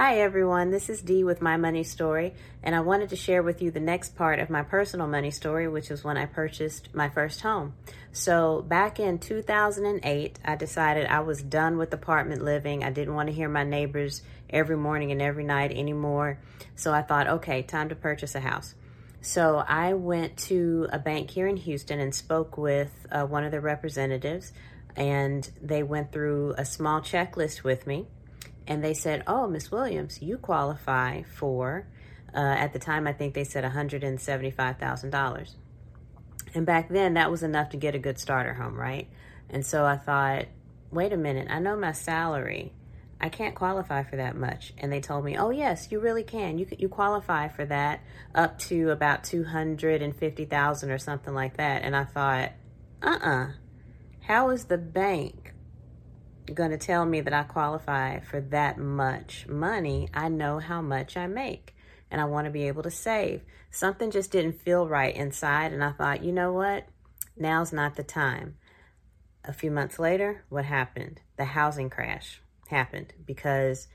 Hi everyone, this is Dee with My Money Story, and I wanted to share with you the next part of my personal money story, which was when I purchased my first home. So, back in 2008, I decided I was done with apartment living. I didn't want to hear my neighbors every morning and every night anymore. So, I thought, okay, time to purchase a house. So, I went to a bank here in Houston and spoke with uh, one of the representatives, and they went through a small checklist with me and they said, "Oh, Miss Williams, you qualify for." Uh, at the time, I think they said one hundred and seventy-five thousand dollars, and back then that was enough to get a good starter home, right? And so I thought, wait a minute, I know my salary. I can't qualify for that much. And they told me, oh, yes, you really can. You, you qualify for that up to about 250000 or something like that. And I thought, uh-uh. How is the bank going to tell me that I qualify for that much money, I know how much I make and I want to be able to save. Something just didn't feel right inside, and I thought, you know what? Now's not the time. A few months later, what happened? The housing crash happened because,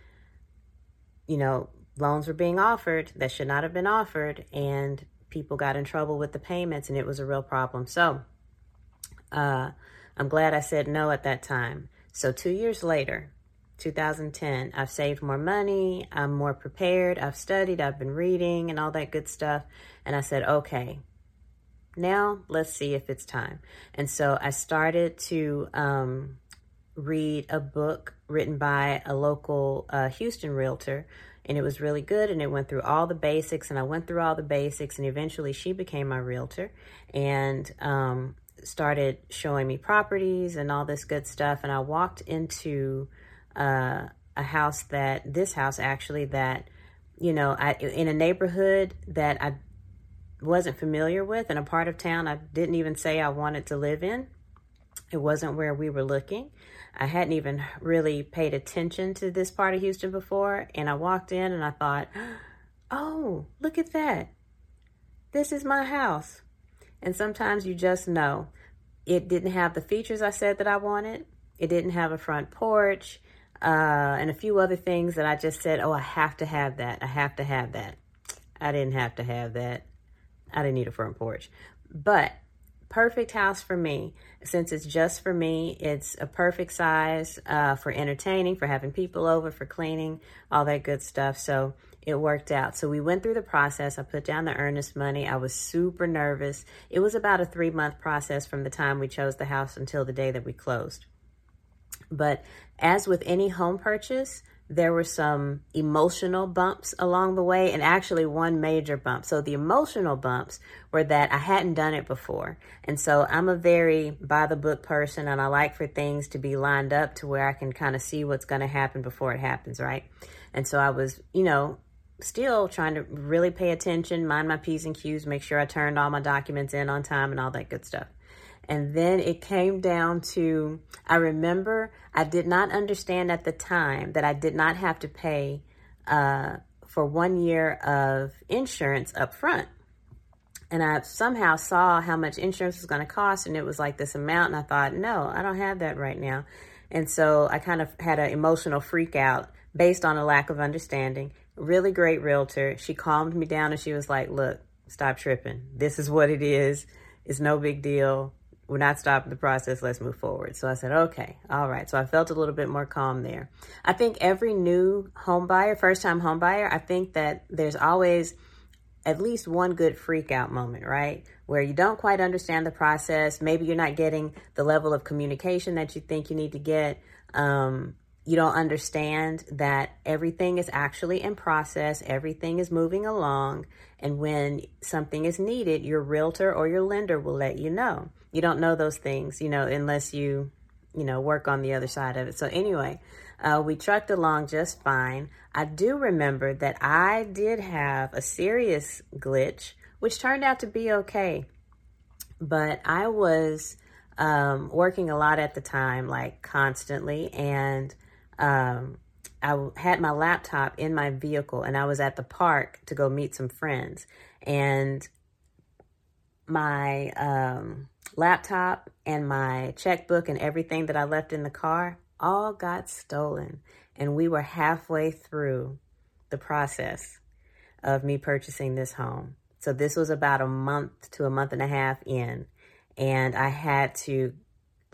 you know, loans were being offered that should not have been offered, and people got in trouble with the payments, and it was a real problem. So, uh, I'm glad I said no at that time. So two years later, 2010, I've saved more money, I'm more prepared, I've studied, I've been reading and all that good stuff. And I said, okay, now let's see if it's time. And so I started to um, read a book written by a local uh, Houston realtor. And it was really good. And it went through all the basics. And I went through all the basics. And eventually she became my realtor. And um, started showing me properties and all this good stuff. And I walked into uh, a house that, this house actually, that, you know, I, in a neighborhood that I wasn't familiar with, in a part of town I didn't even say I wanted to live in. It wasn't where we were looking. I hadn't even really paid attention to this part of Houston before. And I walked in and I thought, oh, look at that. This is my house. And sometimes you just know. It didn't have the features I said that I wanted. It didn't have a front porch uh, and a few other things that I just said, oh, I have to have that. I have to have that. I didn't have to have that. I didn't need a front porch. But perfect house for me. Since it's just for me, it's a perfect size uh, for entertaining, for having people over, for cleaning, all that good stuff. So it worked out. So we went through the process. I put down the earnest money. I was super nervous. It was about a three month process from the time we chose the house until the day that we closed. But as with any home purchase, there were some emotional bumps along the way, and actually one major bump. So the emotional bumps were that I hadn't done it before. And so I'm a very by the book person, and I like for things to be lined up to where I can kind of see what's going to happen before it happens, right? And so I was, you know, still trying to really pay attention, mind my P's and Q's, make sure I turned all my documents in on time and all that good stuff. And then it came down to, I remember I did not understand at the time that I did not have to pay uh, for one year of insurance up front. And I somehow saw how much insurance was going to cost, and it was like this amount. And I thought, no, I don't have that right now. And so I kind of had an emotional freak out based on a lack of understanding really great realtor. She calmed me down and she was like, look, stop tripping. This is what it is. It's no big deal. We're not stopping the process. Let's move forward. So I said, okay, all right. So I felt a little bit more calm there. I think every new home buyer, first time home buyer, I think that there's always at least one good freak out moment, right? Where you don't quite understand the process. Maybe you're not getting the level of communication that you think you need to get. Um, you don't understand that everything is actually in process, everything is moving along, and when something is needed, your realtor or your lender will let you know. You don't know those things, you know, unless you, you know, work on the other side of it. So, anyway, uh, we trucked along just fine. I do remember that I did have a serious glitch, which turned out to be okay. But I was um, working a lot at the time, like constantly, and um, I had my laptop in my vehicle and I was at the park to go meet some friends. And my um, laptop and my checkbook and everything that I left in the car all got stolen. And we were halfway through the process of me purchasing this home. So this was about a month to a month and a half in, and I had to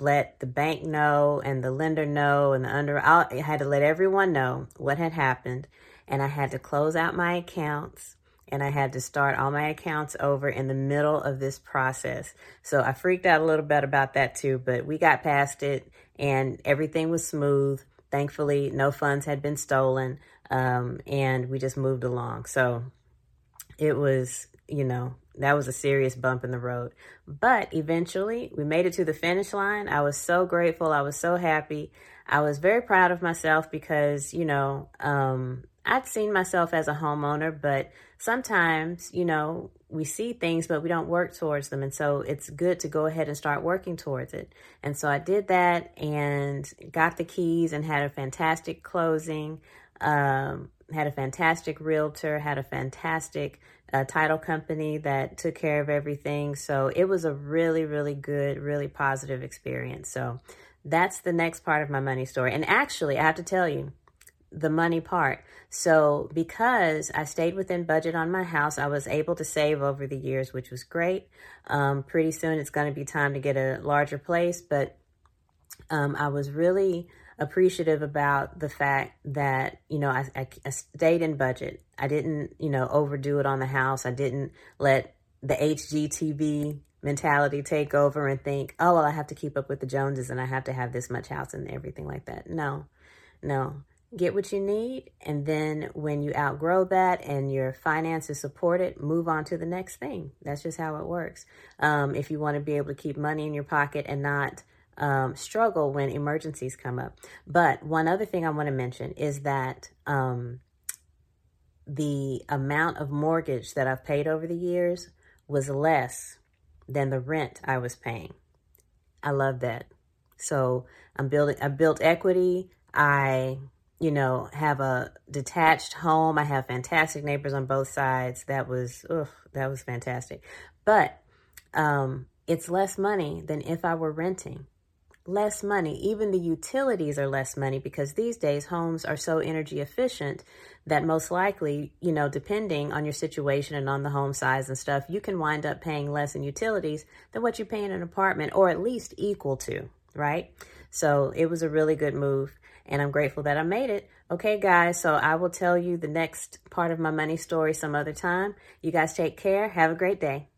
let the bank know and the lender know and the under I had to let everyone know what had happened and I had to close out my accounts and I had to start all my accounts over in the middle of this process. So I freaked out a little bit about that too, but we got past it and everything was smooth. Thankfully, no funds had been stolen um, and we just moved along. So it was, you know, that was a serious bump in the road. But eventually, we made it to the finish line. I was so grateful. I was so happy. I was very proud of myself because, you know, um, I'd seen myself as a homeowner, but sometimes, you know, we see things, but we don't work towards them. And so it's good to go ahead and start working towards it. And so I did that and got the keys and had a fantastic closing. Um, had a fantastic realtor, had a fantastic uh, title company that took care of everything. So it was a really, really good, really positive experience. So that's the next part of my money story. And actually, I have to tell you, the money part. So because I stayed within budget on my house, I was able to save over the years, which was great. Um, pretty soon it's going to be time to get a larger place, but um, I was really appreciative about the fact that, you know, I, I, I stayed in budget. I didn't, you know, overdo it on the house. I didn't let the HGTV mentality take over and think, oh, well, I have to keep up with the Joneses and I have to have this much house and everything like that. No, no. Get what you need. And then when you outgrow that and your finances support it, move on to the next thing. That's just how it works. Um, if you want to be able to keep money in your pocket and not um, struggle when emergencies come up. But one other thing I want to mention is that um, the amount of mortgage that I've paid over the years was less than the rent I was paying. I love that. So I'm building, I built equity. I, you know, have a detached home. I have fantastic neighbors on both sides. That was, ugh, that was fantastic. But um, it's less money than if I were renting less money. Even the utilities are less money because these days homes are so energy efficient that most likely, you know, depending on your situation and on the home size and stuff, you can wind up paying less in utilities than what you pay in an apartment or at least equal to, right? So it was a really good move and I'm grateful that I made it. Okay, guys, so I will tell you the next part of my money story some other time. You guys take care. Have a great day.